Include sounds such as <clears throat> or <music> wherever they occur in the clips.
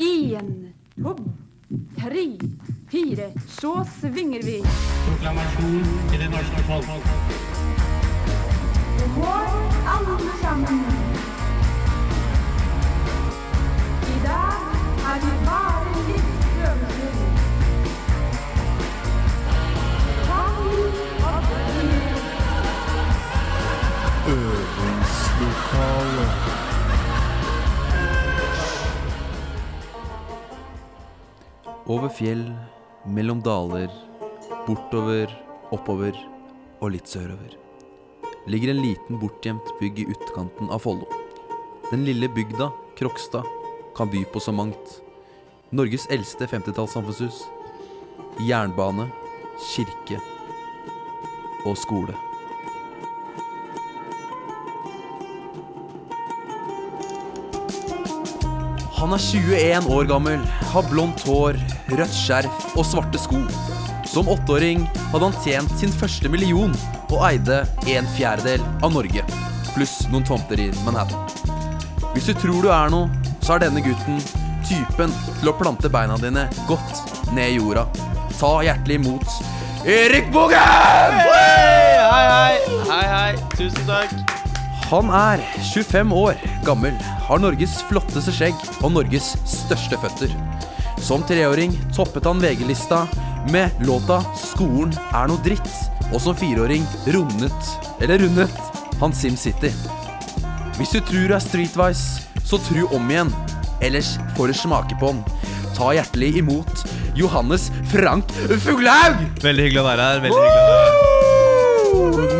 En, to, tre, fire. Så svinger vi. Proklamasjon til det norske folk. God morgen, alle sammen. I dag er vi bare litt øvelser. Kan vi oppfylle Øvingslokale. Over fjell, mellom daler, bortover, oppover og litt sørover. Ligger en liten bortgjemt bygg i utkanten av Follo. Den lille bygda, Krokstad, kan by på så mangt. Norges eldste 50-tallssamfunnshus. Jernbane, kirke og skole. Han er 21 år gammel, har blondt hår, rødt skjerf og svarte sko. Som åtteåring hadde han tjent sin første million og eide en fjerdedel av Norge, pluss noen tomter i Manhattan. Hvis du tror du er noe, så er denne gutten typen til å plante beina dine godt ned i jorda. Ta hjertelig imot Erik Bogen! Hei, hei, hei, hei. Tusen takk. Han er 25 år gammel, har Norges flotteste skjegg og Norges største føtter. Som treåring toppet han VG-lista med låta 'Skolen er noe dritt', og som fireåring rundet, eller rundet, han SimCity. Hvis du tror du er streetwise, så tru om igjen. Ellers får du smake på den. Ta hjertelig imot Johannes Frank Fuglaug! Veldig hyggelig å være her. veldig hyggelig å være her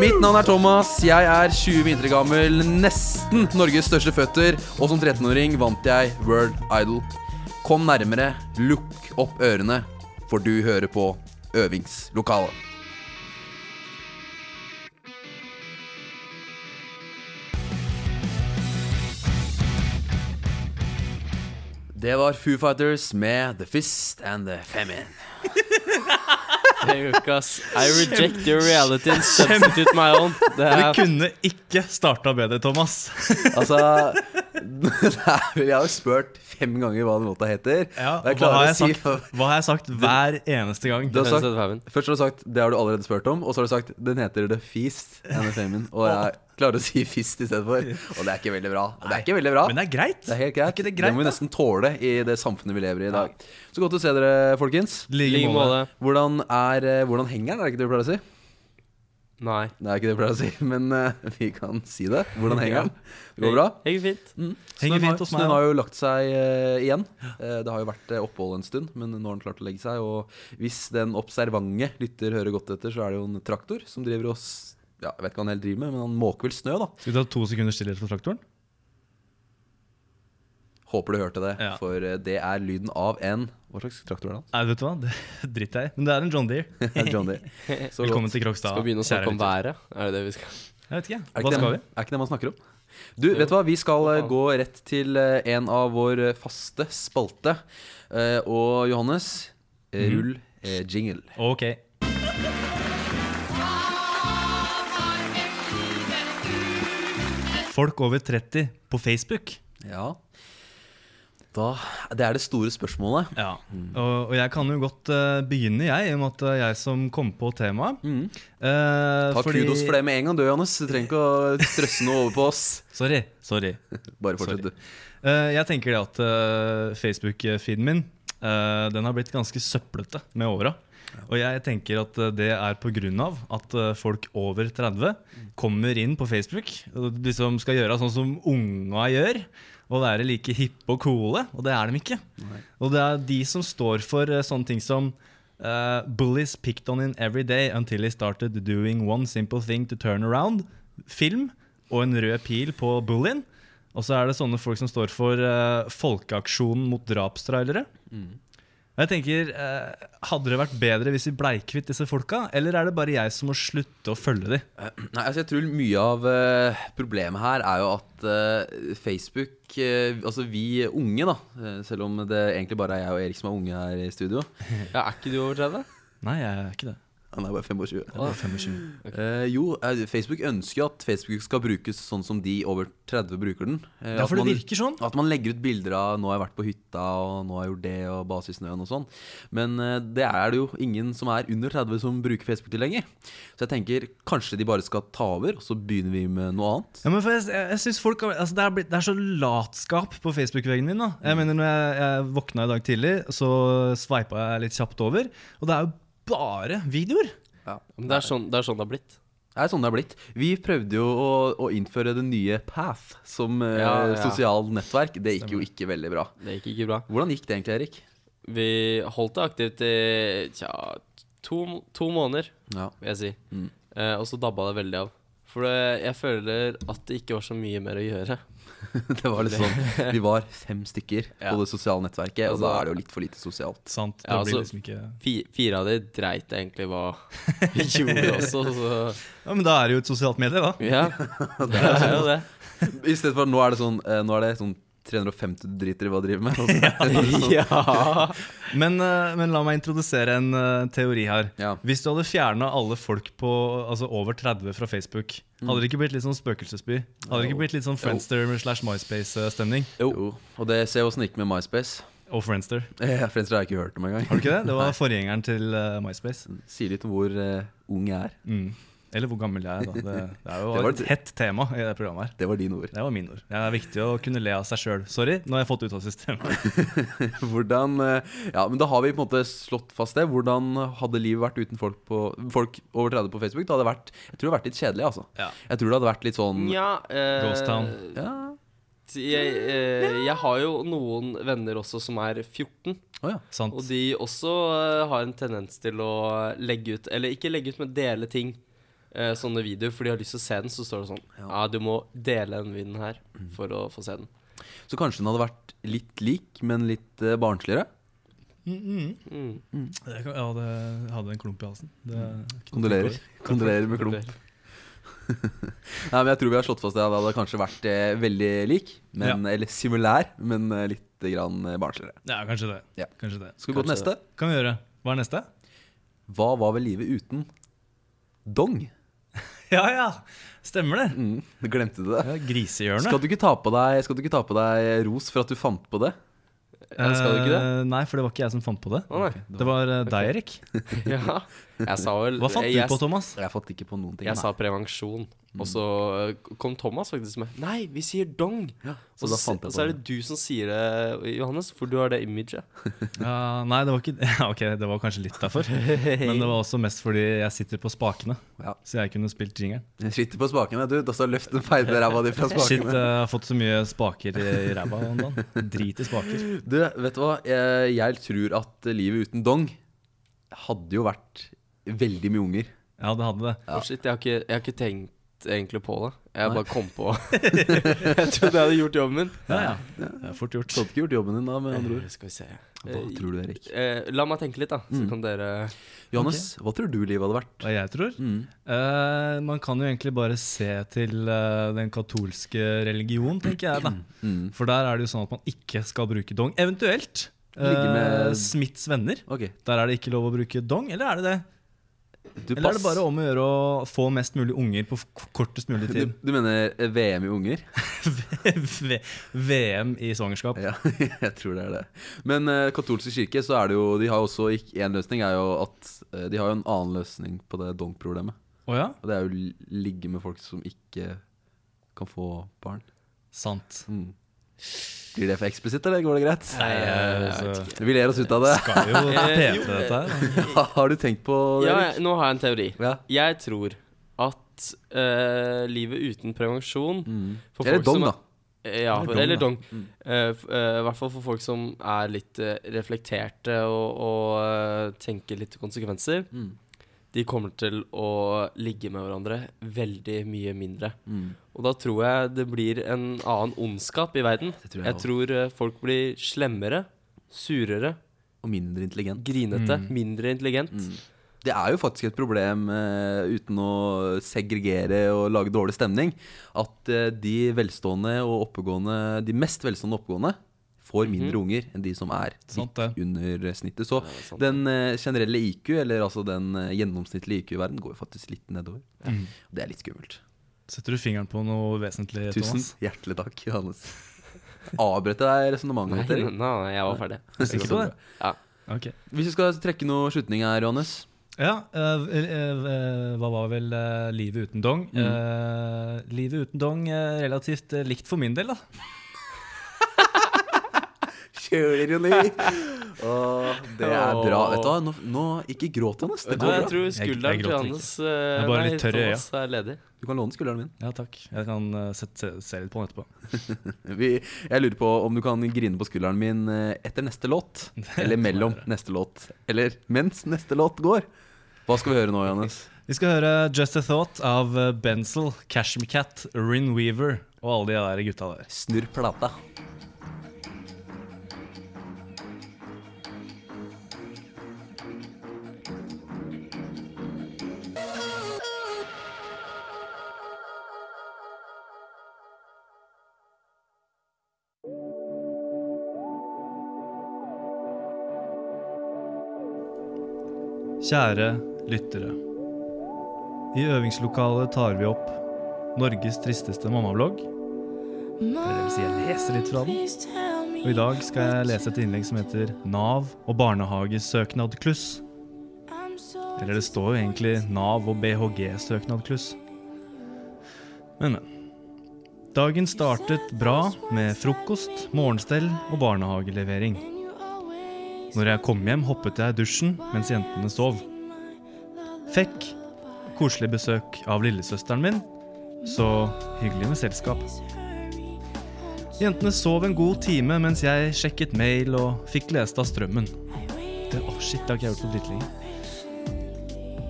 Mitt navn er Thomas. Jeg er 20 vintre gammel, nesten Norges største føtter, og som 13-åring vant jeg World Idol. Kom nærmere, lukk opp ørene, for du hører på Øvingslokalet. Det var Foo Fighters med The Fist and The Femin. <laughs> Lukas. I reject your reality and substitute my own. Det Du er kunne ikke starta bedre, Thomas. Altså <laughs> det er- Jeg har jo spurt fem ganger hva den låta heter. Ja, og hva, har jeg si sagt, hva har jeg sagt hver eneste gang? Du har sagt, først har du sagt det har du allerede spurt om, og så har du sagt den heter The Feast. Og jeg klarer å si Fist i stedet for. Og det er ikke veldig bra. Og det er ikke veldig bra. Men det er greit. Det er helt greit. ikke det greit, må vi nesten tåle i det samfunnet vi lever i i dag. Så godt å se dere, folkens. Like måte. Hvordan er eh, Hvordan henger den? Er det ikke det du pleier å si? Nei. Det er ikke det jeg pleier å si, <laughs> men eh, vi kan si det. Hvordan henger den? Det går bra? Henger fint. Mm. Henger Snøen, fint har, hos meg, snøen har jo lagt seg eh, igjen. Eh, det har jo vært eh, opphold en stund, men nå har den klart å legge seg. Og hvis den observante lytter hører godt etter, så er det jo en traktor som driver og s- ja, Jeg vet ikke hva han helt driver med, men han måker vel snø, da. Skal vi ta to sekunder stillhet for traktoren? Håper du hørte det, Ja. for eh, det er lyden av en Hva slags traktor er det? Nei, vet du hva? Det <laughs> driter jeg i. Men det er en John Deere. <laughs> Er John Deere. <laughs> Så Velkommen godt. til Krokstad. Skal vi begynne å snakke om været? Er det det vi skal? Jeg vet ikke. Hva ikke, skal det, vi? er ikke det man snakker om? Du, vet du hva? Vi skal eh, gå rett til eh, en av vår faste spalte. Eh, og Johannes, Mhm. rull mm. jingle. Ok. Folk over 30 på Facebook. Ja. Da, det er det store spørsmålet. Ja. Og, og jeg kan jo godt uh, begynne, jeg, i og med at det er jeg som kom på temaet. Mm. Uh, Ta fordi- kudos for det med en gang, du, Johannes. Du trenger ikke å stresse noe over på oss. <laughs> Sorry. Sorry. Bare fortsett, du. Uh, jeg tenker det at uh, Facebook-feeden min eh, Den har blitt ganske søplete med åra. Og jeg tenker at eh, det er pga. at eh, folk over 30 kommer inn på Facebook og liksom skal gjøre sånn som unga gjør. Og være like hippe og coole, og det er de ikke. Og det er de som står for uh, sånne ting som uh, Bullies picked on him every day until he started doing one simple thing to turn around. Film og en rød pil på bullien. Og så er det sånne folk som står for uh, folkeaksjonen mot drapstrailere. Og jeg tenker, eh, Hadde det vært bedre hvis vi blei kvitt disse folka, eller er det bare jeg som må slutte å følge de? Eh, Nei, altså jeg tror mye av eh, problemet her er jo at Facebook Altså vi unge, da, selv om det egentlig bare er jeg og Erik som er unge her i studio Ja, Er ikke du over 30? Nei, jeg er ikke det. Han er bare 25. Ah, 25. Eh, jo, eh, Facebook ønsker at Facebook skal brukes sånn som de over 30 bruker den. Eh, Ja, for det man- virker sånn. At man legger ut bilder av 'nå har jeg vært på hytta', og 'nå har jeg gjort det', og 'base i snøen' og sånn. Men eh, det er det jo ingen som er under 30 som bruker Facebook til lenger. Så jeg tenker kanskje de bare skal ta over, og så begynner vi med noe annet. Ja, men jeg, jeg, jeg synes folk altså det, er blitt, det er så latskap på Facebook-veggen min. da Jeg mener Når jeg, jeg våkna i dag tidlig, så sveipa jeg litt kjapt over. Og det er jo bare videoer! Men det er sånn det er sånn det har blitt. Det er sånn det er blitt. Vi prøvde jo å, å innføre det nye Path som eh, Ja, ja. sosialt nettverk. Det gikk jo ikke veldig bra. Det gikk ikke bra. Hvordan gikk det egentlig, Erik? Vi holdt det aktivt i tja, to, to måneder, Ja. vil jeg si. Mm. Eh, og så dabba det veldig av. For det, jeg føler at det ikke var så mye mer å gjøre. <laughs> Det var litt sånn Vi var fem stykker på det sosiale nettverket, og Altså- da er det jo litt for lite sosialt. Sant. Det Ja, blir altså- liksom ikke fire av de dreit egentlig hva <laughs> vi gjorde også, så Ja, Men da er det jo et sosialt medie, da. Ja, <laughs> det er jo det. I stedet for nå er det sånn eh, Nå er det sånn 350 du driter i hva du driver med. <laughs> og Ja. Men, eh, men la meg introdusere en eh, teori her. Ja. Hvis du hadde fjerna alle folk på altså over 30 fra Facebook, hadde det ikke blitt litt sånn spøkelsesby? Hadde det ikke blitt litt sånn Friendster slash MySpace-stemning? Jo. Og det ser åssen det gikk med MySpace. Og Friendster. <laughs> Eh, Friendster har jeg ikke hørt om engang. Har du ikke det? Det var <laughs> forgjengeren til eh, MySpace. Sier litt om hvor uh, ung jeg er. Mm. Eller hvor gammel jeg er, da. Det, det er jo <laughs> Det var et et- hett tema i det programmet her. Det var dine ord. Det var mine ord. Det er viktig å kunne le av seg sjøl. Sorry, nå har jeg fått ut av systemet. <laughs> Hvordan eh, Ja, men da har vi på en måte slått fast det. Hvordan hadde livet vært uten folk, på, folk over 30 på Facebook? Det hadde vært Jeg tror det hadde vært litt kjedelig, altså. Ja. Jeg tror det hadde vært litt sånn ja, eh, Ghost Town. Ja. Jeg, eh, jeg har jo noen venner også som er 14, Oh ja. Sant. og de også eh, har en tendens til å legge ut Eller ikke legge ut, men dele ting. Eh, sånne videoer, for de har lyst til å se den. Så står det sånn Ja. ah, du må dele den videoen her for å få se den. Så kanskje den hadde vært litt lik, men litt eh, barnsligere? Mm, Mm. Det kan- Ja, det jeg hadde en klump i halsen. Det er ikke noe Kondolerer. Kondolerer med klump. <laughs> Nei, men jeg tror vi har slått fast det. Det hadde kanskje vært eh, veldig lik, men, eller simulær, men eh, litt grann eh, barnsligere. Ja, kanskje det. Ja. Kanskje det. Skal vi gå til Kanskje neste? Kan vi gjøre. Hva er neste? Hva var vel livet uten dong? <laughs> Ja, ja! Stemmer det. Mm, glemte du det? Ja, Grisehjørnet. Skal du, ikke ta på deg, skal du ikke ta på deg ros for at du fant på det? Ja, skal du ikke det? Eh, nei, for det var ikke jeg som fant på det. Å nei. Det var eh, deg, Erik. <laughs> Ja. Jeg sa vel Hva fant du jeg, på, Thomas? Jeg fant ikke på noen ting. Jeg nei. sa prevensjon, og så eh, kom Thomas faktisk med Nei, vi sier dong! ja, Og så så, fant jeg og så er det. du som sier det, Johannes, for du har det imaget. <laughs> Ja, nei, det var ikke <laughs> ja, Ok, det var kanskje litt derfor. Men det var også mest fordi jeg sitter på spakene. Ja. Så jeg kunne spilt jingeren. Jeg sitter på spakene, du. Da står løft den feite ræva di fra <laughs> spakene. Shit, jeg har fått så mye spaker i, i ræva om dagen. Drit i spaker. Du, vet du hva? Jeg, jeg tror at livet uten dong hadde jo vært veldig mye unger. Ja, det hadde det. Ja. Oh, shit, jeg har, ikke, jeg har ikke tenkt egentlig på det. Jeg Nei. bare kom på <laughs> Jeg trodde jeg hadde gjort jobben min. Ja, ja. Det er fort gjort. Du hadde ikke gjort jobben din da, med andre ord. Eh, Skal vi se Hva Eh, tror du, Erik? eh, La meg tenke litt, da. Så Mm. kan dere Johannes, hva tror du livet hadde vært? Hva jeg tror? Mm. Eh, man kan jo egentlig bare se til eh, den katolske religion, tenker jeg. da Mm. For der er det jo sånn at man ikke skal bruke dong. Eventuelt Ligge eh, med- Smiths venner. Ok, Der er det ikke lov å bruke dong, eller er det det? Du Eller er det bare om å gjøre å få mest mulig unger på kortest mulig tid? du mener eh, VM i unger? <laughs> VM i svangerskap. Ja, <laughs> jeg tror det er det. Men uh, katolske kirke, så er det jo De har også én løsning, er jo at uh, de har jo en annen løsning på det donk-problemet. Oh, ja? Og det er jo ligge med folk som ikke kan få barn. Sant. Mm. Blir det for eksplisitt, eller går det greit? Nei, jeg altså, Vi ler oss ut av det. skal jo <laughs> pete dette her. <laughs> Har du tenkt på det? Ja, Erik? Ja, nå har jeg en teori. Ja. Jeg tror at uh, livet uten prevensjon Mm. for Eller dong, da. Ja, Eller for, dong. Mm. Uh, eh, I hvert fall for folk som er litt reflekterte og, og tenker litt konsekvenser. Mm. De kommer til å ligge med hverandre veldig mye mindre. Mm. Og da tror jeg det blir en annen ondskap i verden. Det tror jeg Jeg tror eh, folk blir slemmere, surere, Og mindre intelligent. grinete, Mm. mindre intelligent. Mm. Det er jo faktisk et problem, uh, uten å segregere og lage dårlig stemning, at uh, de velstående og oppegående, de mest velstående og oppegående får mindre unger enn de som er Sant under snittet. Så er sant. den uh, generelle IQ, eller altså den uh, gjennomsnittlige IQ i verden, går faktisk litt nedover. Mm. Det er litt skummelt. Setter du fingeren på noe vesentlig, Tusen Thomas? hjertelig takk, Johannes. Avbrøt jeg resonnementet ditt? nei, eller? nei, jeg var ferdig. <laughs> Sikker på det? Ja. Okay. Hvis vi skal trekke noe slutning her, Johannes Ja, Øh, øh, øh, hva var vel eh, livet uten dong? Mm. Eh, livet uten dong relativt likt for min del, da. Kjøleironi! <laughs> Åh, det er bra. Vet du hva, nå, nå ikke gråt, Johannes. Det går bra. jeg tror skulderen til Johannes eh, Jeg er bare nei, litt tørr i øya. Thomas er ledig. Du kan låne skulderen min. Ja, takk. Jeg kan eh, sette, se, se litt på den etterpå. <laughs> Vi, jeg lurer på om du kan grine på skulderen min eh, etter neste låt. <laughs> Eller mellom neste låt. Eller mens neste låt går. Hva skal vi høre nå, Johannes? Vi skal høre Just a Thought av eh, Benzel, Cashmere Cat, Rin Weaver og alle de der gutta der. Snurr plata. Kjære lyttere. I øvingslokalet tar vi opp Norges tristeste mammablogg. Eller si, jeg leser litt fra den. Og i dag skal jeg lese et innlegg som heter Nav og barnehagesøknad kluss. Eller det står jo egentlig Nav og BHG-søknad kluss. Men, men. Dagen startet bra med frokost, morgenstell og barnehagelevering. Når jeg kom hjem, hoppet jeg i dusjen mens jentene sov. Fikk koselig besøk av lillesøsteren min, så hyggelig med selskap. Jentene sov en god time mens jeg sjekket mail og fikk lest av strømmen. Det, oh shit, det har ikke jeg gjort på drittlenge.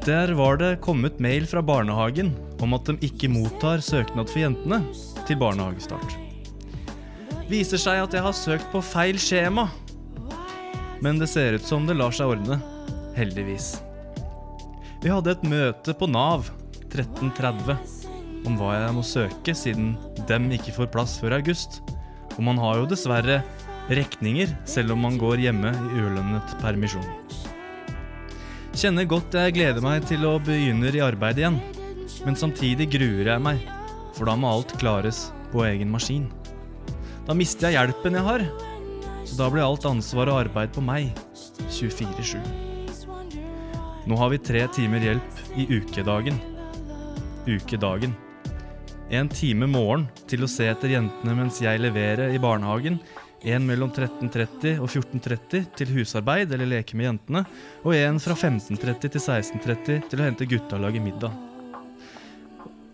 Der var det kommet mail fra barnehagen om at de ikke mottar søknad for jentene til barnehagestart. Viser seg at jeg har søkt på feil skjema. Men det ser ut som det lar seg ordne. Heldigvis. Vi hadde et møte på Nav 1330 om hva jeg må søke siden dem ikke får plass før august. Og man har jo dessverre rekninger selv om man går hjemme i ulønnet permisjon. Kjenner godt jeg gleder meg til å begynne i arbeid igjen, men samtidig gruer jeg meg, for da må alt klares på egen maskin. Da mister jeg hjelpen jeg har, da blir alt ansvar og arbeid på meg 24-7. Nå har vi tre timer hjelp i ukedagen. Ukedagen. En time morgen til å se etter jentene mens jeg leverer i barnehagen. En mellom 13.30 og 14.30 til husarbeid eller leke med jentene. Og en fra 15.30 til 16.30 til å hente gutta og lage middag.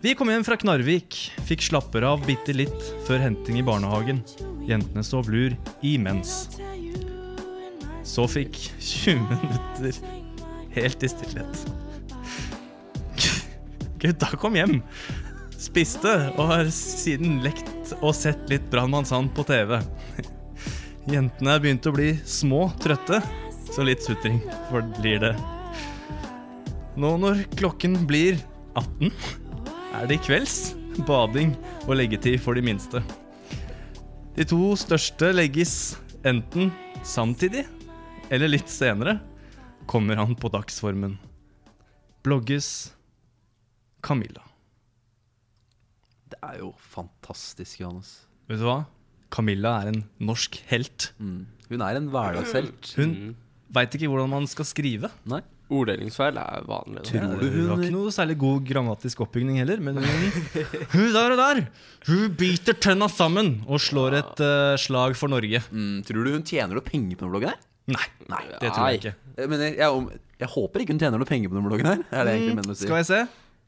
Vi kom hjem fra Knarvik, fikk slapper av bitte litt før henting i barnehagen. Jentene sov lur imens. Så fikk 20 minutter helt i stillhet. Gutta kom hjem, spiste og har siden lekt og sett litt Brannmannsand på TV. Jentene er begynt å bli små, trøtte, så litt sutring blir det. Nå når klokken blir 18, er det kvelds, bading og leggetid for de minste. De to største legges enten samtidig eller litt senere, kommer han på dagsformen. Blogges Camilla. Det er jo fantastisk, Johannes. Vet du hva? Camilla er en norsk helt. Mm. Hun er en hverdagshelt. Hun Mm. veit ikke hvordan man skal skrive. Nei. Orddelingsfeil er vanlig. Tror du Hun har ikke noe særlig god grammatisk oppbygning heller, men hun, <laughs> hun der og der, hun biter tenna sammen og slår et uh, slag for Norge. mm, Tror du hun tjener noe penger på den bloggen her? Nei, Nei. det tror jeg ikke. Jeg, jeg, jeg håper ikke hun tjener noe penger på den bloggen her. Er det egentlig si? Skal jeg se?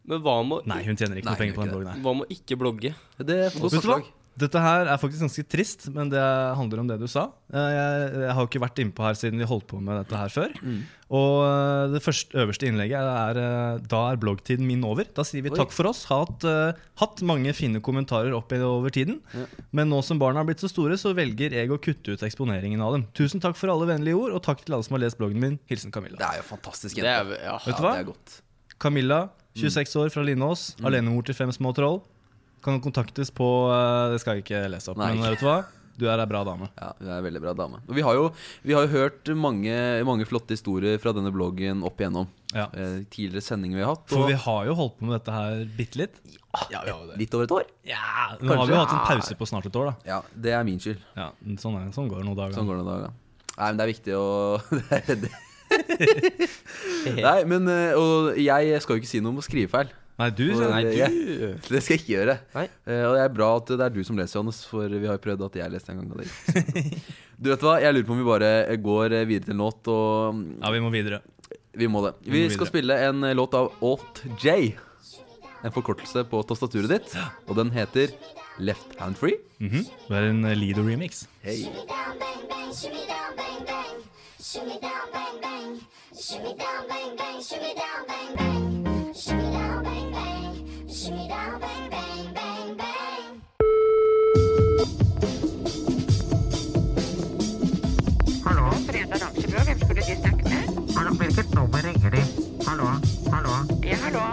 Men hva må Nei, hun tjener ikke Nei, noe penger på den bloggen her. hva med å ikke blogge? Det er Vet du hva? Dette her er faktisk ganske trist, men det handler om det du sa. Eh, Jeg, jeg har jo ikke vært innpå her siden vi holdt på med dette her før. Mm. Og eh, det første, øverste innlegget er eh, Da er bloggtiden min over. Da sier vi Oi. takk for oss. Hatt, hatt mange fine kommentarer opp over tiden. Ja. Men nå som barna har blitt så store, så velger jeg å kutte ut eksponeringen av dem. Tusen takk for alle vennlige ord, og takk til alle som har lest bloggen min. Hilsen Camilla. Det er jo fantastisk Det er, ja. Vet du ja, hva? Det er godt. Camilla, 26 år, fra Lindås. Alenemor til fem små troll. Kan kontaktes på eh, Det skal jeg ikke lese opp, Nei. men vet du hva? Du er ei bra dame. Ja, hun er en veldig bra dame. Og vi har jo, vi har jo hørt mange, mange flotte historier fra denne bloggen opp igjennom. Ja. Eh, tidligere sendinger vi har hatt. For vi har jo holdt på med dette her bitte litt. Ja, litt over et år. Ja, Nå har vi jo hatt en pause på snart et år, da. Ja, det er min skyld. Ja, sånn, er, sånn går det noen dager. Sånn går det noen dager. Nei, men det er viktig å. <laughs> <laughs> Nei, men eh, Og jeg skal jo ikke si noe om å skrive feil. Nei, du Og Nei, du jeg- <laughs> Det skal jeg ikke gjøre. Nei. Eh, og det er bra at det er du som leser, Johannes, for vi har jo prøvd at jeg leste en gang. av deg. <laughs> Du vet hva, Jeg lurer på om vi bare går eh, videre til en låt, og Ja, vi må videre. vi må det. Vi Vi må skal videre. spille en eh, låt av Alt J. En forkortelse på tastaturet ditt. Og den heter Left Hand Free. Mhm. Det er en eh, Lido-remix. Hey. down, bang, bang, shimmy down, bang, bang. Shimmy down, bang, bang. Shimmy down, bang, bang. Shimmy down, bang, bang. Shimmy down, bang, Hallo? Fredag Arrangebyrå, hvem skulle de snakke med? Hallo, hvilket nummer ringer de? Hallo? Hallo? Ja, hallo?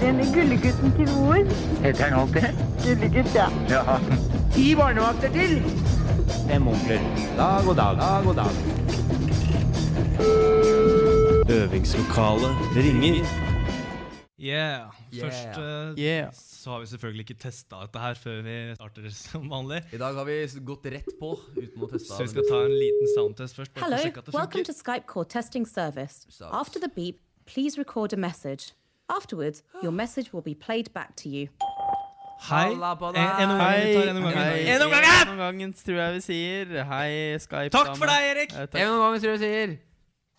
Denne gullegutten til mor. Heter han alltid? Gullegutt, ja. Ja. Ti barnevakter til. Fem onkler. Dag og dag. Dag og dag. Øvingslokalet ringer. Yeah. Først uh, Yeah. så har vi selvfølgelig ikke testa dette her før vi starter <laughs> som vanlig. I dag har vi gått rett på uten å teste. Så vi skal ta en liten soundtest først. Bare for Hello, å sjekke at det welcome to funker. Skype call testing service. Service. After the beep, please record a message. Afterwards, your message will be played back to you. Hei. Halla på En, en. Vi tar tror jeg vi sier. Hei, Skype. Takk for deg, Erik. Eh, takk. En gang tror jeg sier.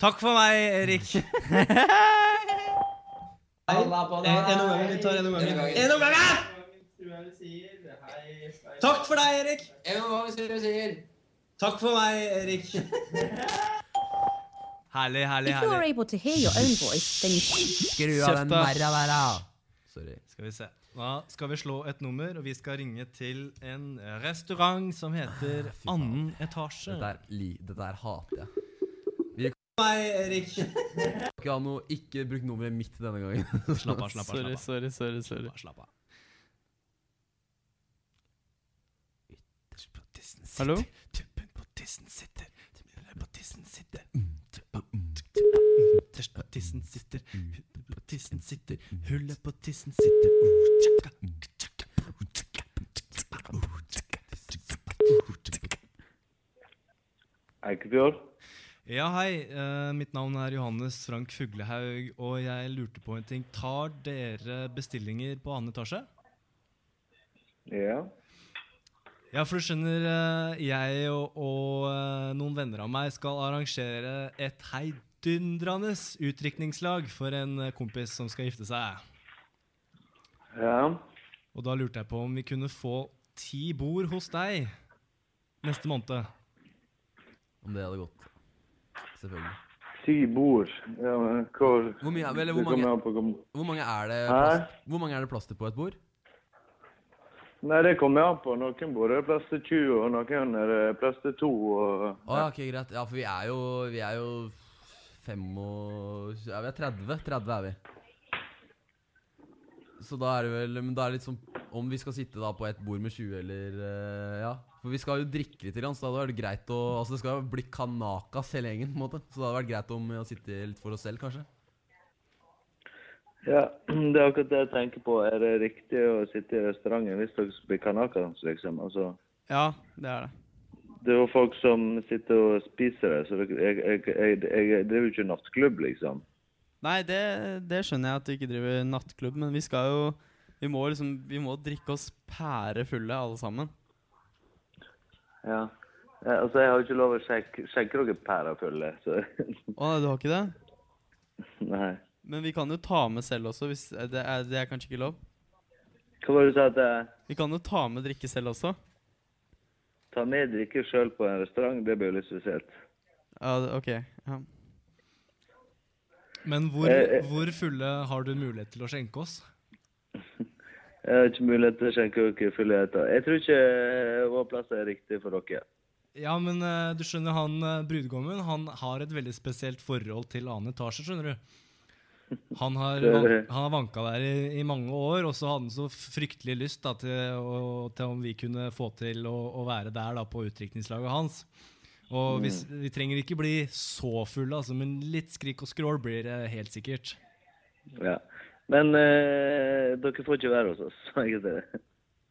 Takk for meg, Erik. <laughs> En omgang. Vi tar en omgang. En omgang! Takk for deg, Erik. En omgang, sier du sier. Takk for meg, Erik. <laughs> Herlig, herlig, herlig. able to hear your own voice, then you Skru av den merra der, da. Sorry. Skal vi se. Da skal vi slå et nummer, og vi skal ringe til en restaurant som heter Annen etasje. Dette, er, li, dette her hater jeg. Meg, Erik. Ikke ha noe, ikke bruk nummeret mitt denne gangen. <laughs> Slapp av, slapp av. Sorry, Slapp av. sorry, sorry. sorry. Slapp av, slapp av. Hallo? Tuppen på tissen sitter. Tuppen på tissen sitter. Ytterst på tissen sitter. Hullet på tissen sitter. Hullet på tissen sitter. Uh, tjekka, uh, Ja, hei. Uh, mitt navn er Johannes Frank Fuglehaug, og jeg lurte på en ting. Tar dere bestillinger på annen etasje? Ja. Ja, for du skjønner, uh, jeg og, og uh, noen venner av meg skal arrangere et heidundrende utdrikningslag for en kompis som skal gifte seg. Ja. Og da lurte jeg på om vi kunne få ti bord hos deg neste måned. Om det hadde gått. Selvfølgelig. Ti bord. Ja, hvor Hvor mye, eller, hvor, mange, hvor mange er det Hæ? Hvor mange er det plass til på et bord? Nei, det kommer an på. Noen bor er plass til 20, og noen er det plass til 2. Og, ja. Ah, ok, greit. Ja, for vi er jo Vi er jo fem og Ja, vi er 30. 30 er vi. Så da er det vel Men da er det litt sånn Om vi skal sitte da på et bord med 20 eller eh, Ja. For vi skal jo drikke litt, så da hadde det vært greit å Altså det skal jo bli kanakas hele gjengen, på en måte. Så det hadde vært greit om å sitte litt for oss selv, kanskje. ja, <clears throat> det er akkurat det jeg tenker på. Er det riktig å sitte i restauranten hvis dere blir kanakas, liksom? Altså, Ja, det er det. det er jo folk som sitter og spiser det, så det, jeg, jeg, jeg, jeg driver jo ikke nattklubb, liksom. Nei, det, det skjønner jeg at du ikke driver nattklubb, men vi skal jo Vi må liksom Vi må drikke oss pærefulle, alle sammen. Ja. Altså, jeg har jo ikke lov å sjekke, sjekke dere pæra fulle, så Å du har ikke det? Nei. Men vi kan jo ta med selv også, hvis det er, det er kanskje ikke lov? Hva var det du sa at jeg Vi kan jo ta med drikke selv også. Ta med drikke sjøl på en restaurant? Det blir jo litt spesielt. Ja, det- OK. Ja. Men hvor, Eh, eh. hvor fulle har du mulighet til å skjenke oss? <laughs> Jeg har ikke mulighet til å skjenke dere fylligheter. Jeg tror ikke eh, vår plass er riktig for dere. Ja, men eh, du skjønner, han eh, brudgommen han har et veldig spesielt forhold til annen etasje, skjønner du. Han har, <laughs> han har vanka der i, i mange år, og så hadde han så fryktelig lyst da, til, å, til om vi kunne få til å, å være der da, på utdrikningslaget hans. Og hvis, Mm. vi trenger ikke bli så fulle, altså, men litt skrik og skrål blir det helt sikkert. Ja. Men eh, dere får ikke være hos oss. <laughs> ikke det.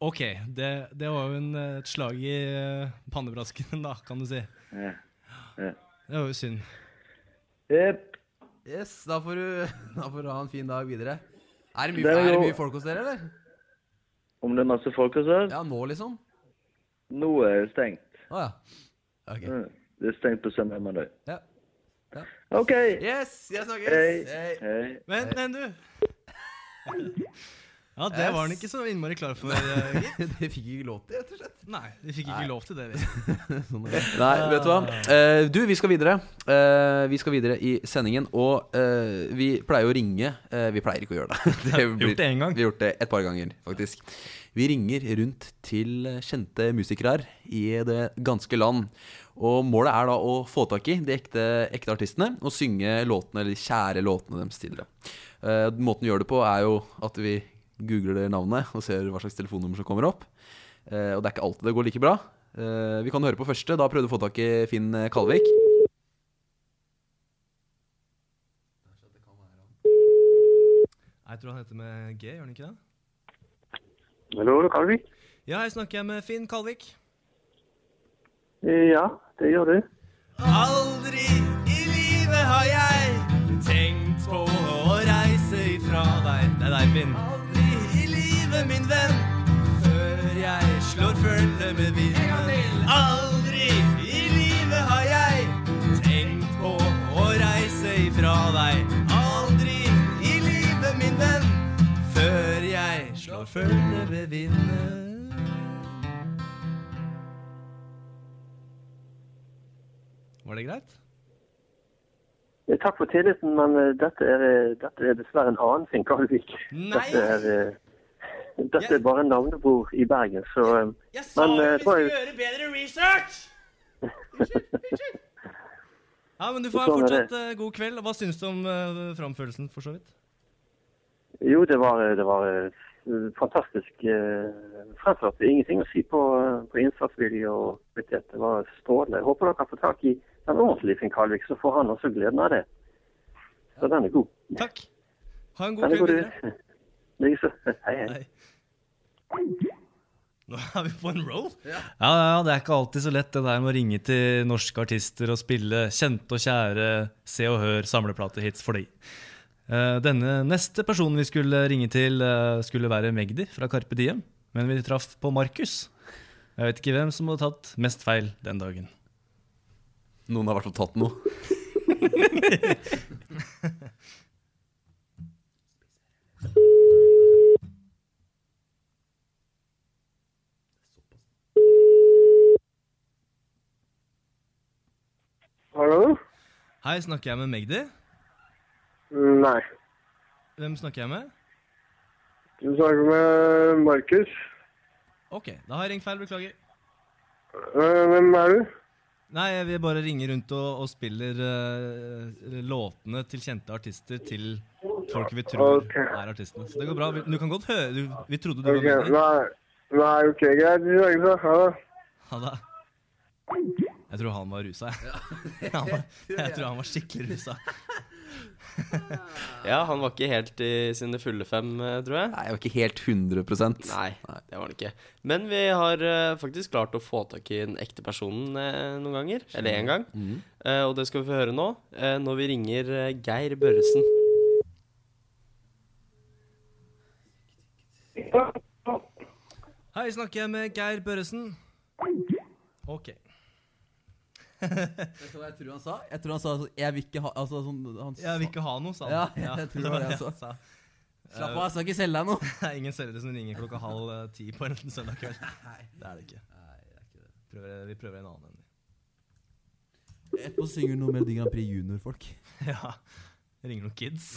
Ok, det, det var jo en, eh, et slag i eh, pannebrasken, da, kan du si. Ja. Ja. Det var jo synd. Jepp. Yes, da får, du, <laughs> da får du ha en fin dag videre. Er det mye, Det er er det mye folk hos dere, eller? Om det er masse folk hos oss? Ja, nå liksom? Nå er det stengt. Å ja. Ok. Mm. Det er stengt på søndag og mandag. Ja. Ja. OK. Yes, jeg snakkes! Hei. Hei. Hei. Men, men du Ja, det var han ikke så innmari klar for. eh. <laughs> Det fikk ikke lov til, rett og slett. Nei, vi fikk ikke Nei. lov til det. <laughs> Sånn det. Nei, vet du hva? Eh, du, vi skal videre. Eh, vi skal videre i sendingen, og eh, vi pleier å ringe. Eh, vi pleier ikke å gjøre det. <laughs> det Vi har gjort det en gang. Vi har gjort det et par ganger, faktisk. Vi ringer rundt til kjente musikere her i det ganske land. Og målet er da å få tak i de ekte, ekte artistene og synge låtene, eller de kjære låtene deres tidligere. Eh, måten vi gjør det på, er jo at vi googler navnet og ser hva slags telefonnummer som kommer opp. Uh, og det er ikke alltid det går like bra. Uh, vi kan høre på første. Da prøvde vi å få tak i Finn Kalvik. Jeg tror han heter med G, gjør han ikke det? Hallo, Kalvik? Ja, her snakker jeg med Finn Kalvik. Ja, det gjør du. Aldri i livet har jeg tenkt på å reise ifra deg. Det er deg, Finn. Aldri i livet, min venn, før jeg slår følge med vinden. Aldri i livet har jeg tenkt på å reise ifra deg. Aldri i livet, min venn, før jeg slår følge med vinden. Var det greit? Eh, Takk for tilliten, men eh, dette er, eh, dette er dessverre en annen Finn Kalvik. Nei! Dette er, dette jeg, er bare navnebord i Bergen, så Jeg, Jeg sa Men, eh, vi skulle jeg- gjøre bedre research! <laughs> Ja, men Du får Sånn fortsatt god kveld. Hva syns du om uh, framførelsen, for så vidt? Jo, det var, det var fantastisk eh, fremført. Ingenting å si på, på innsatsvilje og kvalitet. Det var strålende. Jeg håper dere får tak i den ordentlig Finn Kalvik, så får han også gleden av det. Så den er god. Takk. Ha en god kveld videre. <laughs> Likeså. <laughs> Hei, hei. Nå er vi på en roll. Ja, ja, Det er ikke alltid så lett det der med å ringe til norske artister og spille kjente og kjære Se og Hør samleplatehits for de. Uh, Denne neste personen vi skulle ringe til, uh, skulle være Magdi fra Carpe Diem. Men vi traff på Markus. Jeg vet ikke hvem som hadde tatt mest feil den dagen. Noen har i hvert fall tatt noe. Hallo? Hei, snakker jeg med Magdi? Nei. Hvem snakker jeg med? Du snakker med Markus. Ok, da har jeg ringt feil. Beklager. Eh, Hvem er du? Nei, jeg vil bare ringe rundt og, og spiller uh, låtene til kjente artister til folk vi tror okay. er artistene. Så det går bra. Vi- Du kan godt høre du, Vi trodde du okay. var med. Nei, nei, ok, greit. Vi snakkes. Ha det. Ha det. Jeg tror han var rusa, jeg. Ja, <laughs> <laughs> jeg tror han var skikkelig rusa. <laughs> Ja, han var ikke helt i sine fulle fem, eh, tror jeg. Nei, jeg var ikke helt 100% Nei, det var han ikke. Men vi har eh, faktisk klart å få tak i den ekte personen eh, noen ganger. Eller én gang. Mm. Eh, og det skal vi få høre nå, når vi ringer Geir Børresen. Hei, snakker jeg med Geir Børresen? Ok. Vet du hva jeg tror han sa? Jeg tror han sa Jeg vil ikke ha altså, sånn, han, Jeg vil ikke ha noe, sa Ja, han. <laughs> jeg tror det var det han sa. Slapp av, jeg skal ikke selge deg noe. <laughs> Det er ingen selgere som ringer klokka halv eh, ti på en søndag kveld. <laughs> Nei. Det er det ikke. Prøver, vi prøver en annen en. Etterpå synger noe med Melodi Grand Prix Junior-folk. Ja. Ringer noen kids.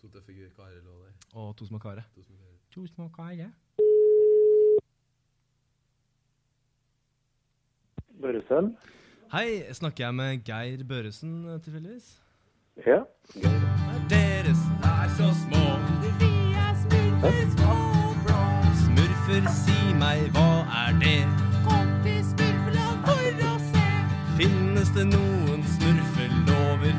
To tøffe karer lå der. Og to små karer. To små karer. Børresen? Hei, snakker jeg med Geir Børresen eh, tilfeldigvis? Ja. Deres er så små. Vi er Smurfer, små blå. Smurfer, si meg, hva er det? Kom til smurfeland for å se. Finnes det noen smurfelover?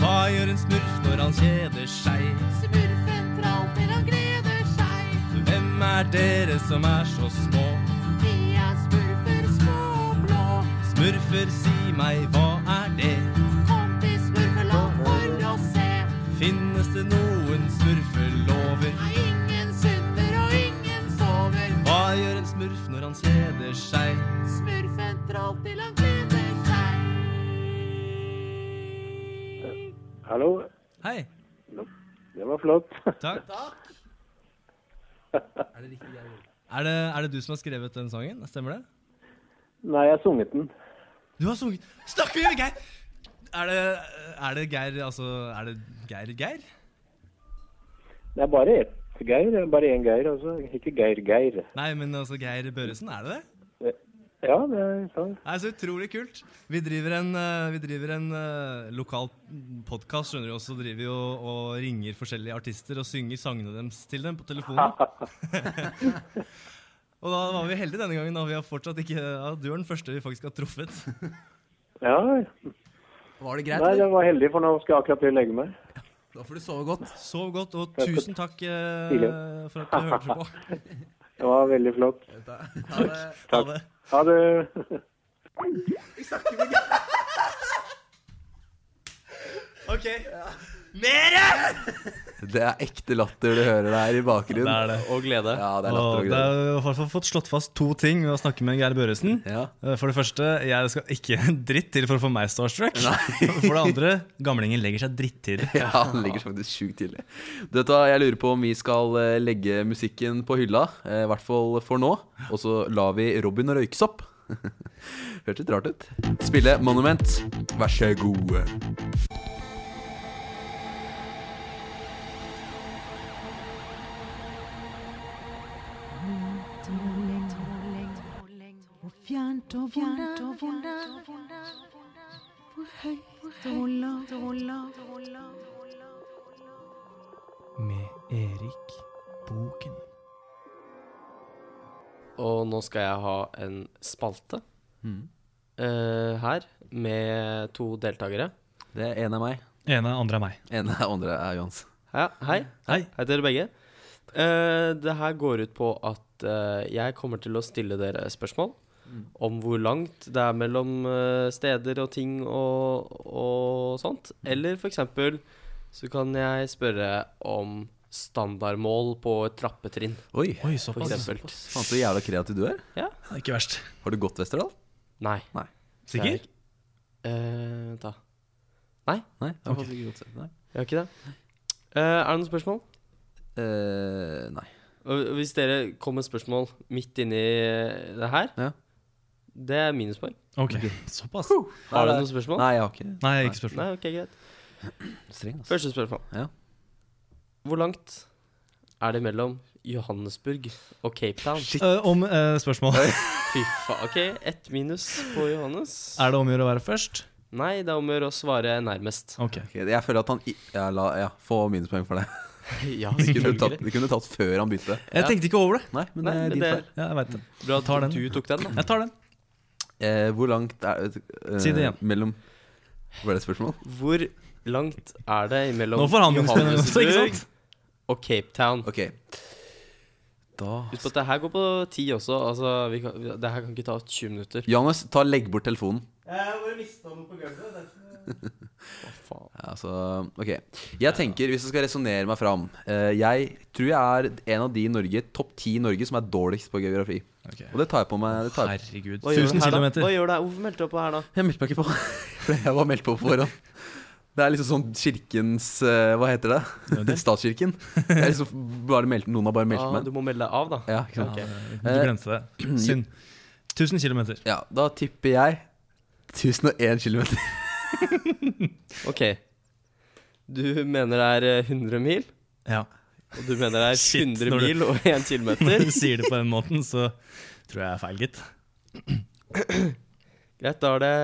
Hva gjør en smurf når han kjeder seg? Smurfen tralter, han gleder seg? Hvem er dere som er så små? Smurfer, si meg, hva er det? Kompis, smurfelov, for å se. Finnes det noen smurfelover? Hva gjør en smurf når han kjeder seg? Hallo? Hei. Det var flott. Takk. <laughs> Er det, er det du som har skrevet den sangen? Stemmer det? Nei, jeg har sunget den. Du har sunget Snakker vi med Geir? Er det, er det Geir Altså, er det Geir Geir? Det er bare ett Geir. Bare én Geir, altså. Ikke Geir Geir. Nei, men altså Geir Børresen, er det det? Ja, det er sant. Er så utrolig kult. Vi driver en, eh, vi driver en eh, lokal podkast, skjønner du, og så driver vi og, og ringer forskjellige artister og synger sangene deres til dem på telefonen. <laughs> <laughs> og da var vi heldige denne gangen, da. Vi har fortsatt ikke ja, Du er den første vi faktisk har truffet. <laughs> Ja. Var det greit? Nei, jeg var heldig, for nå skal jeg akkurat å legge meg. Da får du sove godt. Sov godt, og tusen takk eh, for at du hørte på. <laughs> Det var veldig flott. Ha det. Ha det. Ha <laughs> det. OK. Mere! Det er ekte latter du hører der i bakgrunnen. Det er det. Og glede. Ja, det er Og latter og det glede. er i hvert fall fått slått fast to ting ved å snakke med Geir Børresen. Ja. Eh, For det første, jeg skal ikke <laughs> dritt til for å få meg starstruck. For det andre, gamlingen legger seg drittidlig. <laughs> Ja, han legger seg faktisk sjukt tidlig. Du vet hva, Jeg lurer på om vi skal eh, legge musikken på hylla, eh, i hvert fall for nå. Og så lar vi Robin røykes opp. <laughs> Hørtes litt rart ut. Spille Monument. Vær så god. Skal jeg ha en spalte Mm. eh, her med to deltakere. Det ene er meg. Ene, andre er meg. Ene andre er Johans. Ja, hei. Hei. Hei til dere begge. Eh, det her går ut på at eh, jeg kommer til å stille dere spørsmål om hvor langt det er mellom eh, steder og ting og, og sånt. Eller for eksempel så kan jeg spørre om standardmål på et trappetrinn. Oi, Oi, såpass. faen så jævla kreativ du er. Ja. Det er ikke verst. Har du gått Westerdal? Nei. Sikker? Eh, da. Nei, Nei, jeg har okay. ikke gått Nei. jeg har ikke det. Uh, er det noen spørsmål? Uh, nei. Hvis dere kommer med spørsmål midt inni det her, Ja. det er minuspoeng. Ok, såpass. Har du noen spørsmål? Nei, jeg har ikke Nei, ikke spørsmål. Nei, ok, greit. Streng, altså. Første spørsmål. Ja. Hvor langt er det mellom Johannesburg og Cape Town? Uh, om uh, spørsmål. Fy faen. Ok, ett minus på Johannes. Er det om å gjøre å være først? Nei, det er om å gjøre å svare nærmest. Ok. Ok, jeg føler at han i- Ja, la, ja få minuspoeng for det. <laughs> ja, Det kunne, tatt, selvfølgelig. det kunne tatt før han begynte. Jeg Ja. tenkte ikke over det. Nei, men Nei, det er men din det- Ja, jeg vet det. Bra tar at den. du tok den, da. Jeg tar den. Eh, hvor langt er eh, Si det igjen. Mellom Var det et spørsmål? Hvor langt er det mellom Nå forhandlingsspennende også, ikke sant? Og Cape Town? Ok. Da Husk på at det her går på ti også. Altså, vi kan, vi- det her kan ikke ta 20 minutter. Johannes, ta legg bort telefonen. Jeg bare mista noe på gulvet. Hva faen? Ja, altså, ok Jeg tenker, hvis jeg skal resonnere meg fram eh, Jeg tror jeg er en av de i Norge topp ti i Norge som er dårligst på geografi. Og det tar jeg på meg. Det tar jeg. Herregud. Hva gjør 1000 her, da? km. Hva gjør du her? Hvorfor meldte du deg på her, da? Jeg meldte meg ikke på, <laughs> for jeg var meldt på på forhånd. Det er liksom sånn kirkens eh, Hva heter det? <laughs> Statskirken. Jeg er liksom bare meldt, noen har bare meldt Ah, meg. du må melde deg av, da. Ja, ikke sant? Okay. Du glemte det. <clears throat> Synd. 1000 km. ja, da tipper jeg 1001 km. <laughs> Ok. Du mener det er eh, 100 mil, Ja. og du mener det er Shit, 100 du- mil og 1 <laughs> Når du sier det på den måten, så tror jeg jeg er feil, gitt. <clears throat> Greit, da er det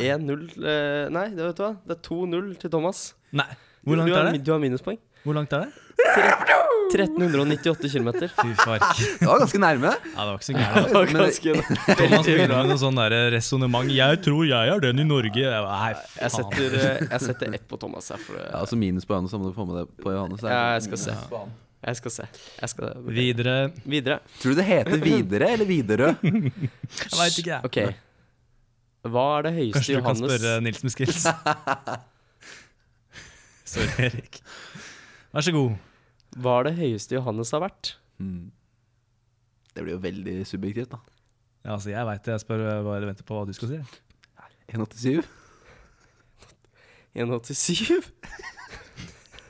1-0 eh, Nei, det vet du hva. Det er 2-0 til Thomas. Nei. Hvor langt du har, er det? Du har minuspoeng. Hvor langt er det? 1398 km. Fy fark. Det var ganske nærme. Ja, det var ikke så gærent. <laughs> <laughs> Thomas begynner med noe sånn der resonnement. 'Jeg tror jeg er den i Norge'. Jeg bare, Nei, Jeg setter, eh, jeg setter ett på Thomas her. For, Ja, altså minus på Johannes, så må du få med det på Johannes. Ja, jeg skal se. Jeg skal se. Jeg skal Videre. Videre. Tror du det heter Videre eller Widerøe? <laughs> Jeg veit ikke, jeg. Ok. Hva er det høyeste Kanskje du kan spørre Nils med skills. <laughs> Sorry, Erik. Vær så god. Hva er det høyeste Johannes har vært? Mm. Det blir jo veldig subjektivt, da. Ja, altså, jeg veit det. Jeg spør eh, bare venter på hva du skal si. 1,87? 1,87?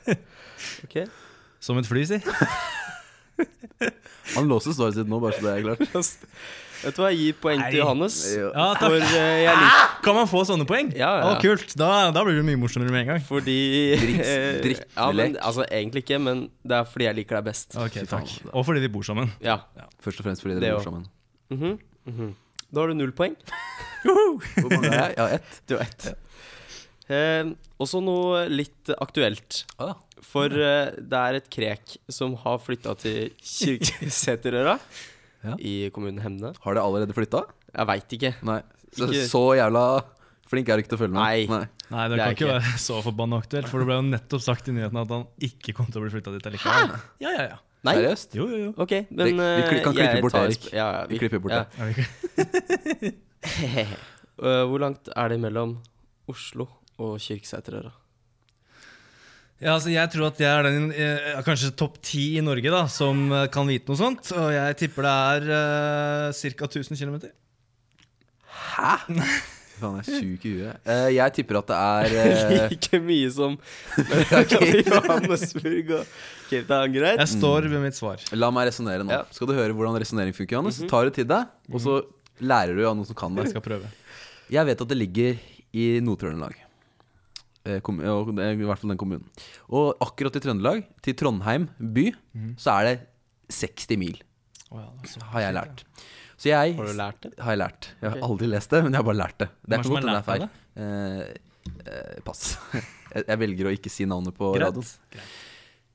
<laughs> ok. Som et fly, si. Han låser svaret sitt nå, bare så det er klart. Vet du hva, jeg gir poeng til Johannes. Ja, takk. For eh, jeg liker Kan man få sånne poeng? Ja, ja. Å, kult. Da, da blir det mye morsommere med en gang. Fordi Dritt- drittlek. <laughs> Ja, men altså egentlig ikke, men det er fordi jeg liker deg best. Ok, takk. Og fordi vi bor sammen. Ja. Først og fremst fordi dere jo. bor sammen. Mm -hmm. Da har du null poeng. <laughs> Hvor mange har jeg? Ja, ett. <laughs> Du har ett. Eh, også noe litt aktuelt. Ah. For eh, det er et krek som har flytta til Kyrksæterøra Ja. i kommunen Hemne. Har det allerede flytta? Jeg veit ikke. Nei. Så, Ikke- så jævla flink er du ikke til å følge med? Nei. Nei, det Det kan ikke være så forbanna aktuelt, for det ble jo nettopp sagt i nyhetene at han ikke kom til å bli flytta dit allikevel. Ja, ja, ja. Nei? Seriøst? Jo, jo, jo. OK, men vi kan eh, klippe bort det, Erik. Ja, ja, Vi klipper bort ja. Ja, vi kan- <laughs> Eh, hvor langt er det mellom Oslo og Kyrksæterøra? Ja, altså jeg tror at jeg er den eh, kanskje topp ti i Norge da som eh, kan vite noe sånt. Og jeg tipper det er uh, ca. 1000 km. Fy Faen, jeg er sjuk i huet. Eh, jeg tipper at det er <laughs> eh, Like mye som <laughs> Johannesburg <laughs> og Cape det er greit. Jeg står ved mitt svar. La meg resonnere nå. Ja. Skal du høre hvordan resonnering funker, Johannes? Tar det til deg, og så lærer du av noen som kan det. Jeg skal prøve. Jeg vet at det ligger i Nord-Trøndelag. Eh, kom- og det er I hvert fall den kommunen. Og akkurat i Trøndelag, til Trondheim by, så er det 60 mil, Oh, ja, det så har jeg lært. Så jeg Har du lært det? Har jeg lært. Jeg har okay. aldri lest det, men jeg har bare lært det. Det er ikke godt det er feil. Eh, eh, pass. <laughs> jeg, jeg velger å ikke si navnet på Greit. radioen.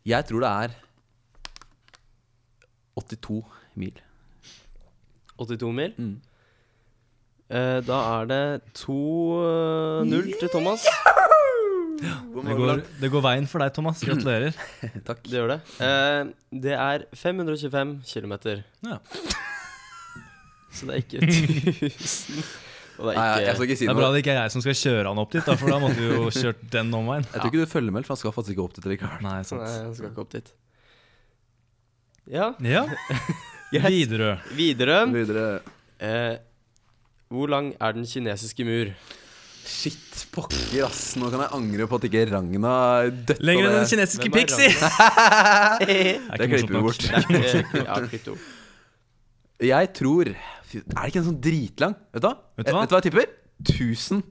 Jeg tror det er 82 mil. 82 mil? Mm. Eh, da er det 2-0 til Thomas. Det går, det går veien for deg, Thomas. Gratulerer. <clears throat> Takk. Det gjør det. Eh, det er 525 km. Ja. Så det er ikke 1000. Og det Nei, er jeg skal ikke si noe. Det er bra det ikke er jeg som skal kjøre han opp dit, da, for da måtte vi jo <laughs> kjørt den omveien. Jeg tror ikke du følger med, for han skal faktisk ikke opp dit likevel. Nei, Nei, han skal ikke opp dit. Ja, Ja. <laughs> Widerøe. Widerøe. Eh, hvor lang er den kinesiske mur? Shit, pokker, ass. Nå kan jeg angre på at ikke Ragna døtta Lenger enn den kinesiske pixie! <laughs> Det klipper vi bort. Eh, ja, klipp. Jeg tror Er det ikke en sånn dritlang? Vet du hva? Vet du hva? Vet du hva jeg tipper? 1000.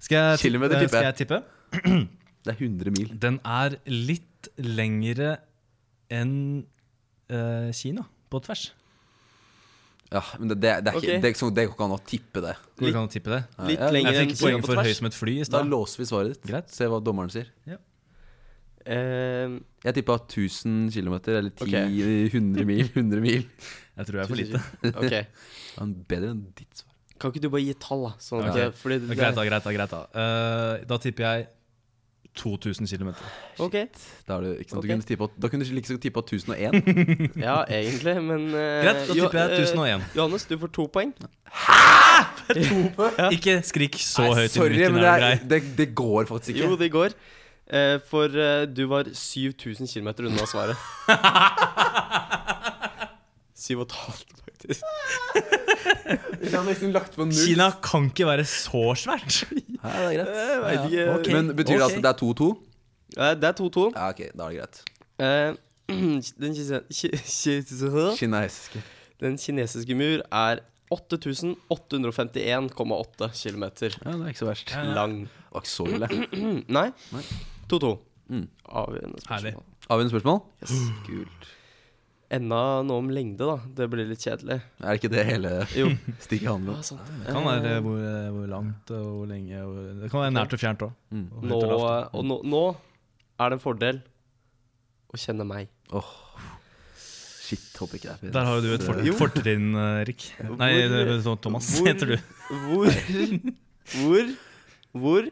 Skal jeg, Kilometer tippe? tipper skal jeg. jeg tippe? <clears throat> Det er 100 mil. Den er litt lengre enn uh, Kina, på tvers. Ja, men det, det, det, er ikke, Ok. det, er ikke sånn- det går ikke an å tippe det. Går det ikke an å tippe det? Litt Ja, lenger Jeg enn fikk poeng på for høy tvers. som et fly i Da stad. låser vi svaret ditt. Greit. Se hva dommeren sier. Eh, Jeg tippa 1000 km, eller 10 Ok. 100 mil. <laughs> 100 mil. Jeg tror jeg er for lite. ok. <laughs> Ja, men bedre enn ditt svar. Kan ikke du bare gi tall, da? Sånn at Ok. jeg- fordi det, Greit, da. greit Da greit da Eh, Da tipper jeg 2000 km. Ok. Da, er det, ikke sant? okay. Du kunne tippet, da kunne du like godt tippa 1001. Ja, <laughs> egentlig, men uh, Greit, da Jo- tipper jeg eh, 1001. Johannes, du får to poeng. <laughs> Ikke skrik så Nei, høyt i sorry, mikken. men det, det er, det, det går faktisk ikke. Jo, det går. Uh, for eh, du var 7000 km unna svaret. <laughs> Syv og et halvt, faktisk. <laughs> Har nesten lagt på null. Kina kan ikke være så svært. <laughs> Ja, det er greit. Jeg vet ikke. Ok. Men betyr det at det er 2-2? Eh, det er 2-2. Ja, ok, da er det greit. Eh, <clears throat> den, kise- ki- ki- Kinesiske. den kinesiske mur er 8851,8 km Ja, det er ikke så verst. Det lang. var ikke så ille. <clears throat> Nei. Nei. 2-2. Avgjørende Avgjørende Herlig. spørsmål. Avgjørende spørsmål? Kult. Enda noe om lengde, da. Det blir litt kjedelig. Er det ikke det hele <laughs> stikket handler Ja, om? sant. Det kan være hvor, eh, hvor langt og hvor lenge og, Det kan være nært og fjernt òg. Mm. Nå, og nå, nå er det en fordel å kjenne meg. Oh. Shit, håper ikke det er Der har jo du et fort, fortrinn, Erik. Rik. Nei, Hvor- det sånn Thomas hvor- heter du. Hvor Hvor Hvor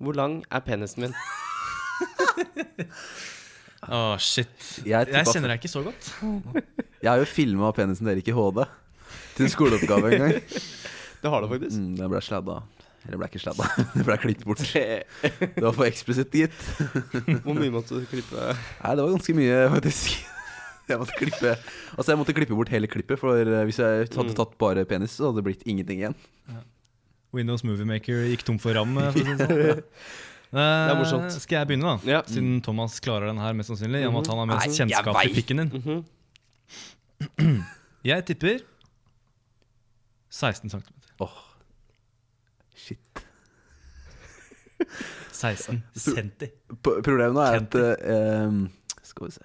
Hvor lang er penisen min? <laughs> Å, shit. Jeg Jeg kjenner deg ikke så godt. Jeg har jo filma penisen dere ikke i HD til skoleoppgave en gang. Det har du faktisk. Mm, den ble sladda. Eller ble ikke sladda. <laughs> Det ble klippet bort. Det var for eksplisitt, gitt. Hvor mye måtte du klippe? Nei, det var ganske mye, faktisk. Jeg måtte klippe Altså jeg måtte klippe bort hele klippet, for eh, hvis jeg hadde Mm. tatt bare penis, så hadde det blitt ingenting igjen. Windows Movie Maker gikk tom for ram. eh, For å si det sånn. <laughs> Eh, er morsomt. Skal jeg begynne, da? Ja. Siden Thomas klarer den her mest sannsynlig. Mm -hmm. at han har mest Nei, kjennskap til pikken din. Mhm. <clears throat> Jeg tipper 16 cm. Åh, shit. <laughs> 16 centi. P- Problemet er at uh, Skal vi se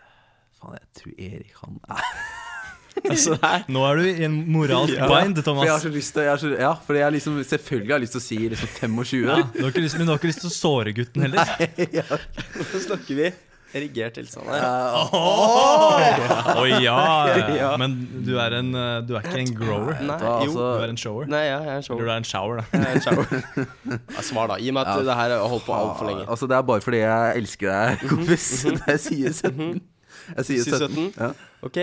Faen, jeg tror Erik han er <laughs> <laughs> Altså, Nå er du i en moralsk Ja. bind, For jeg har Thomas. så lyst til jeg har så, Ja, for jeg liksom Selvfølgelig har jeg lyst til å si liksom 25. Ja, du har ikke lyst, men du har ikke lyst til å såre gutten heller. Nei, ja. Nå snakker vi erigert tilstand her. Å ja, <laughs> Ja. Men du er, en, eh, du er ikke en grower. Nei, Da, jo. Du altså, er en shower. Nei, ja, jeg er en Eller shower. du er en shower, da. Jeg er en shower. <laughs> Ja, svar, da. I og med at Ja, det her har holdt på altfor lenge. Altså, det er bare fordi jeg elsker deg, kompis. Jeg sier 17. Jeg sier Sier 17. 17? Ja. OK.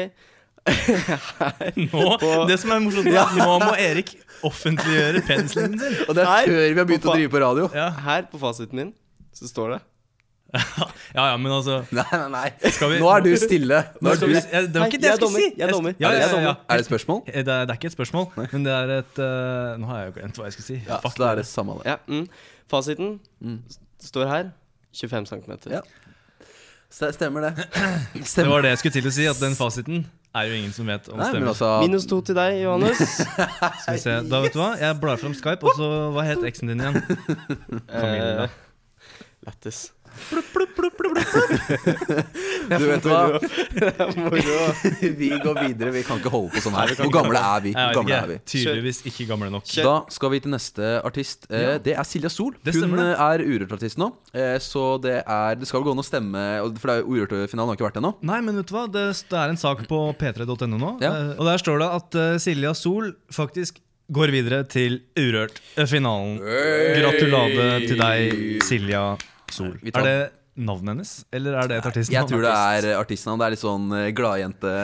Nå, det som er morsomt, er at nå må Erik offentliggjøre penselen sin. Og det er Her, før vi har begynt å drive på radio. Ja, Her på fasiten min så står det ja, ja men altså Nei, nei, nei. Skal vi- Nå er du stille. Nå er du... vi, ja, Det var ikke det jeg jeg skulle si. jeg er dommer. Ja, ja, ja, ja. Er det et spørsmål? Det, er, det er ikke et spørsmål, men det er et uh, Nå har jeg jo glemt hva jeg skulle si. Ja, Fuck så da er det samme det. Ja, mm. Fasiten står her. 25 cm. Ja. Stemmer det. <clears throat> Det var det jeg skulle til å si, at den fasiten er jo ingen som vet om Nei, stemmer. altså Minus to til deg, Johannes. <laughs> Skal vi se, da vet du hva Jeg blar fram Skype, og så Hva het eksen din igjen? <laughs> Camilla. Eh, Lættis. <laughs> Du vet hva? <laughs> Vi går videre. Vi kan ikke holde på sånn her. Hvor gamle er vi? Hvor gamle er vi? Tydeligvis ikke gamle nok. Da skal vi til neste artist. Eh, Det er Silja Sol. Hun eh, er Urørt-artist nå. Eh, Så det er Det skal vel gå an å stemme, for det er Urørt-finalen har ikke vært ennå. Nei, men vet du hva? Det, er en sak på p3.no nå, og der står det at Silja Sol faktisk går videre til Urørt-finalen. Gratulade til deg, Silja Sol. Er det navnet hennes, eller er det et artistnavn? Jeg tror det er artistnavn. Det er litt sånn eh, gladjente. <laughs>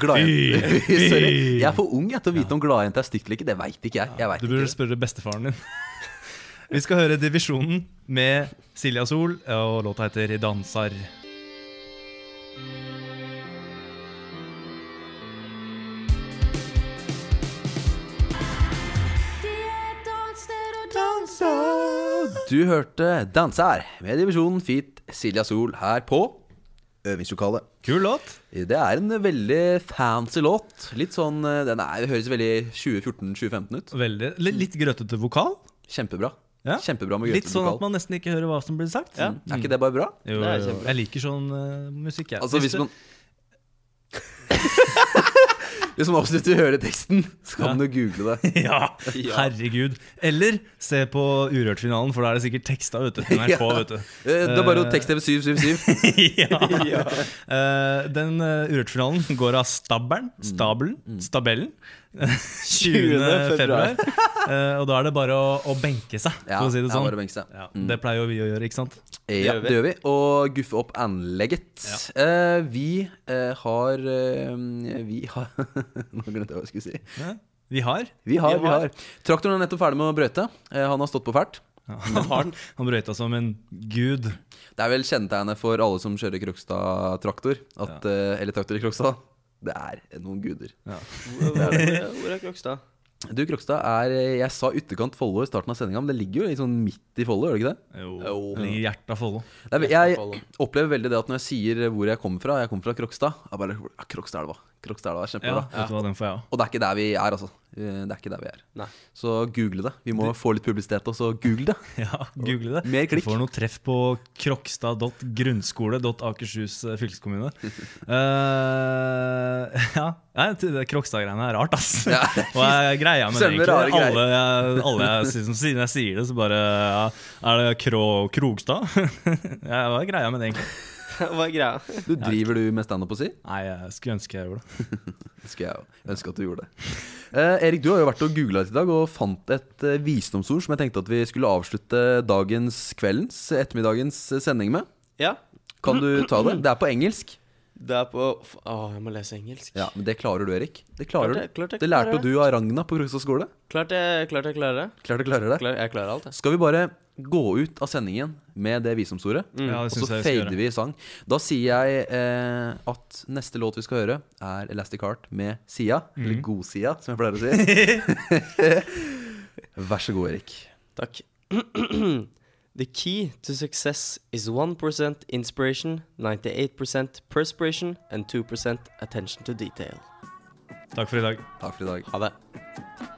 Gladjente. <laughs> Sorry. Jeg er for ung jeg, til å vite om gladjente er stygt eller ikke. Det veit ikke jeg. jeg vet Du burde ikke. spørre bestefaren din. <laughs> Vi skal høre Divisjonen med Silja Sol, og låta heter 'Dansar'. Du hørte 'Danser' med divisjonen Fit Silja Sol her på øvingslokalet. Kul låt. Det er en veldig fancy låt. Litt sånn eh, Den er, det høres veldig 2014-2015 ut. Veldig, litt grøtete vokal. Kjempebra. Ja. Kjempebra med Litt sånn at man nesten ikke hører hva som blir sagt. Ja. Er ikke det bare bra? Jo, Det er kjempebra. Jeg liker sånn uh, musikk, jeg. Altså Hvis hvis man <laughs> Hvis man absolutt vil høre teksten, så kan Ja. jo google det. <laughs> ja, herregud. Eller se på Urørt-finalen, for da er det sikkert teksta, ute. NRK, <laughs> vet du. Eh, Det er bare å tekst TV777. <laughs> ja. Eh, den Urørt-finalen går av stabelen, Stabelen, Stabellen. 20. februar. Eh, og da er det bare å, å benke seg, Ja, å si det det sånn. bare å benke seg. Ja, det pleier jo vi å gjøre, ikke sant? Ja, gjør det gjør vi. Og guffe opp anlegget. Eh, vi uh, har uh, Vi har <laughs> Nå glemte jeg hva jeg skulle si. Ja. Vi har. Vi har, Vi har. har. Traktoren er nettopp ferdig med å brøyte. Han har stått på fælt. Han, han, han brøyta som en gud. Det er vel kjennetegnet for alle som kjører Krokstad-traktor. At, Eller traktor i Krokstad. Det er noen guder. Hvor er- hvor er Krokstad? Du, Krokstad er Jeg sa ytterkant Follo i starten av sendinga, men det ligger jo litt sånn midt i Follo, gjør det ikke det? Jo, Jo. ligger i hjertet av Follo. jeg opplever veldig det at når jeg sier hvor jeg kommer fra, jeg kommer fra Krokstad Jeg bare ja, Krokstadelva. Krokstadelva er Ja, kjempebra. du hva, den får jeg også. Og det er ikke der vi er, altså. Eh, Det er ikke der vi er. Nei. Så google det. Vi må få litt publisitet også. Google det. <laughs> Ja, google det. Mer klikk. Du får noe treff på krokstad.grunnskole.akershus fylkeskommune. <laughs> Eh, ja, det Krokstad-greiene er rart, ass. Ja. <laughs> og jeg greia med det, egentlig? Alle, jeg, alle jeg, sier- jeg sier det, så bare ja, Er det Kro Krogstad? <laughs> ja, hva er greia med det, egentlig? <laughs> Hva er greia? Du Driver du med standup å si? Nei, jeg skulle ønske jeg gjorde det. Det skulle jeg ønske at du gjorde det. Eh, Erik, du har jo vært og googla litt i dag og fant et eh, visdomsord som jeg tenkte at vi skulle avslutte dagens, kveldens, ettermiddagens eh, sending med. Ja. Kan du ta det? <clears throat> Det er på engelsk. Det er på Å, jeg må lese engelsk. Ja, Men det klarer du, Erik. Det klarer Klart jeg- klart jeg Det lærte klarer du av Ragna på Krokstad skole. Klart jeg, klart jeg klarer det. Klart jeg klarer det. Klar, jeg klarer alt, jeg. Skal vi bare gå ut av sendingen med det visdomsordet? Mm. Ja, og så fader vi i sang. Da sier jeg eh, at neste låt vi skal høre, er Elastic Heart med Sia. Eller Mhm. God-Sia, som jeg pleier å si. <laughs> <laughs> Vær så god, Erik. Takk. <clears throat> The key to success is 1% inspiration, 98% perspiration and 2% attention to detail. Takk for i dag. Takk for i dag. Ha det.